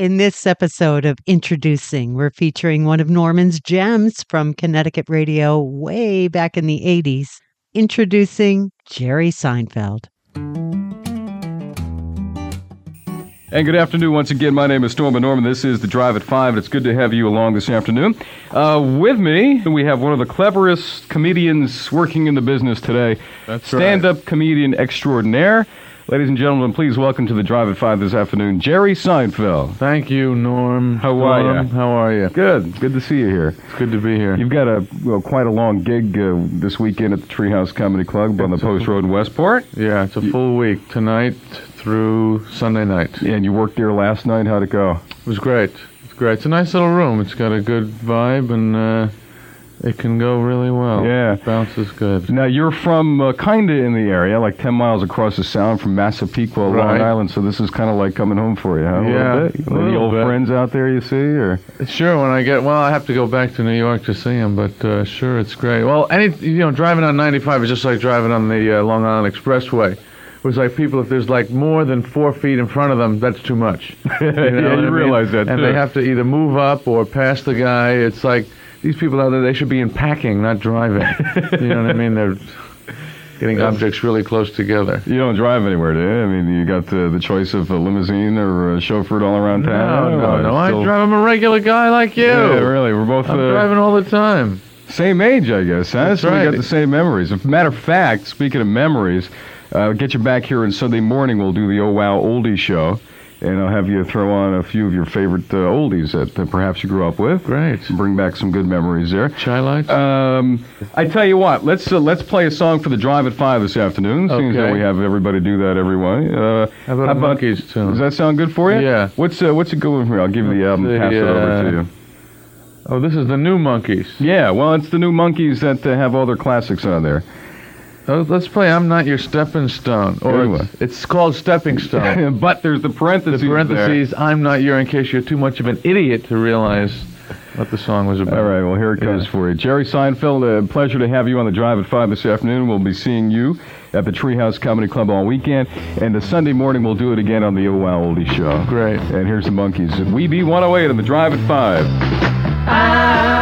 In this episode of Introducing, we're featuring one of Norman's gems from Connecticut radio way back in the 80s. Introducing Jerry Seinfeld. And good afternoon once again. My name is Norman Norman. This is The Drive at 5, and it's good to have you along this afternoon. Uh, with me, we have one of the cleverest comedians working in the business today. That's Stand up comedian extraordinaire. Ladies and gentlemen, please welcome to The Drive at 5 this afternoon, Jerry Seinfeld. Thank you, Norm. How are Norm, ya? How are you? Good. Good to see you here. It's good to be here. You've got a well, quite a long gig uh, this weekend at the Treehouse Comedy Club on the Post Road in Westport. yeah, it's a full week tonight through Sunday night. Yeah, And you worked there last night. How'd it go? It was great. It's great. It's a nice little room. It's got a good vibe, and uh, it can go really well. Yeah. bounces good. Now you're from uh, kind of in the area, like 10 miles across the Sound from Massapequa, Long Island. So this is kind of like coming home for you, huh? A Yeah, little bit. a Any old bit. friends out there you see, or Sure, when I get well, I have to go back to New York to see them, but uh, sure, it's great. Well, any you know, driving on 95 is just like driving on the uh, Long Island Expressway. Was like people, if there's like more than four feet in front of them, that's too much. You know Yeah, you I mean? realize that, And too. they have to either move up or pass the guy. It's like these people out there, they should be in packing, not driving. you know what I mean? They're getting objects really close together. you don't drive anywhere, do you? I mean, you got the, the choice of a limousine or a chauffeured all around town. no, or no. I drive. I'm a regular guy like you. Yeah, really. We're both I'm uh, driving all the time. Same age, I guess, huh? That's so we got the same memories. As a matter of fact, speaking of memories, uh, get you back here on Sunday morning. We'll do the Oh Wow Oldie show, and I'll have you throw on a few of your favorite uh, oldies that uh, perhaps you grew up with. Right. Bring back some good memories there. Chai lights? Um, I tell you what, let's uh, let's play a song for the drive at five this afternoon. Seeing as how Okay. we have everybody do that every way. Uh, How about a Monkees tune? Does that sound good for you? Yeah. What's uh, what's it going for? You? I'll give you the album. see, Pass it over uh, to you. Oh, this is the new Monkees. Yeah, well, it's the new Monkees that uh, have all their classics on there. Oh, let's play "I'm Not Your Stepping Stone," or Anyway. it's, it's called "Stepping Stone." but there's the the parentheses. there. parentheses, "I'm not your," in case you're too much of an idiot to realize what the song was about. All right, well, here it comes Yeah. for you. Jerry Seinfeld, a pleasure to have you on the drive at 5 this afternoon. We'll be seeing you at the Treehouse Comedy Club all weekend. And the Sunday morning, we'll do it again on the Oh Wow Oldie Show. Great. And here's the Monkees. at WEBE 108 on the drive at 5. Ah.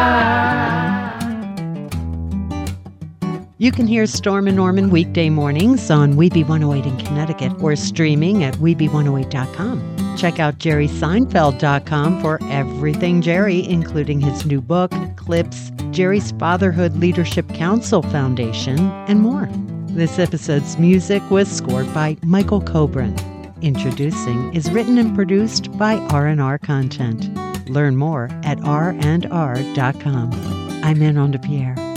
You can hear Storm and Norman weekday mornings on WEBE 108 in Connecticut or streaming at WEBE108.com. Check out JerrySeinfeld.com for everything Jerry, including his new book, clips, Jerry's Fatherhood Leadership Council Foundation, and more. This episode's music was scored by Michael Coburn. Introducing is written and produced by R&R Content. Learn more at randr.com. I'm de Pierre.